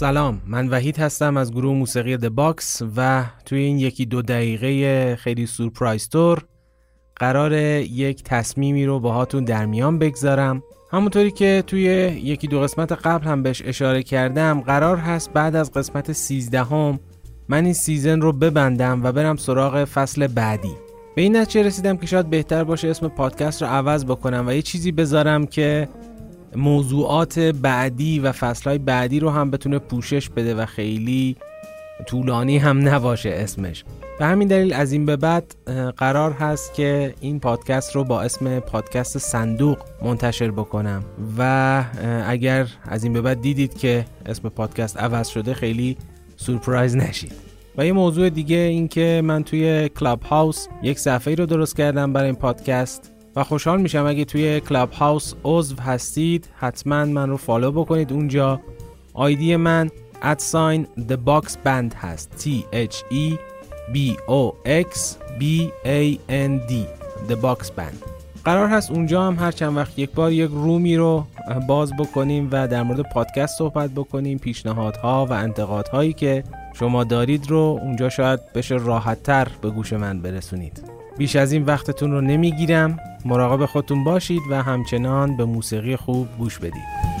سلام من وحید هستم از گروه موسیقی The Box و توی این یکی دو دقیقه خیلی سورپرایز طور قرار یک تصمیمی رو باهاتون در میان بگذارم. همونطوری که توی یکی دو قسمت قبل هم بهش اشاره کردم قرار هست بعد از قسمت 13 هم من این season رو ببندم و برم سراغ فصل بعدی. به این نتیجه رسیدم که شاید بهتر باشه اسم پادکست رو عوض بکنم و یه چیزی بذارم که موضوعات بعدی و فصلهای بعدی رو هم بتونه پوشش بده و خیلی طولانی هم نباشه اسمش. به همین دلیل از این به بعد قرار هست که این پادکست رو با اسم پادکست صندوق منتشر بکنم و اگر از این به بعد دیدید که اسم پادکست عوض شده خیلی سورپرایز نشید. و یه موضوع دیگه این که من توی Clubhouse یک صفحه رو درست کردم برای این پادکست. و خوشحال میشم اگه توی Clubhouse عضو هستید حتما من رو follow بکنید. اونجا آیدی من ادساین The Box Band هست. T H E B O X B A N D. The Box Band قرار هست اونجا هم هر چند وقت یک بار یک رومی رو باز بکنیم و در مورد پادکست صحبت بکنیم. پیشنهادها و انتقادهایی که شما دارید رو اونجا شاید بشه راحتتر به گوش من برسونید. بیش از این وقتتون رو نمی‌گیرم. مراقب خودتون باشید و همچنان به موسیقی خوب گوش بدید.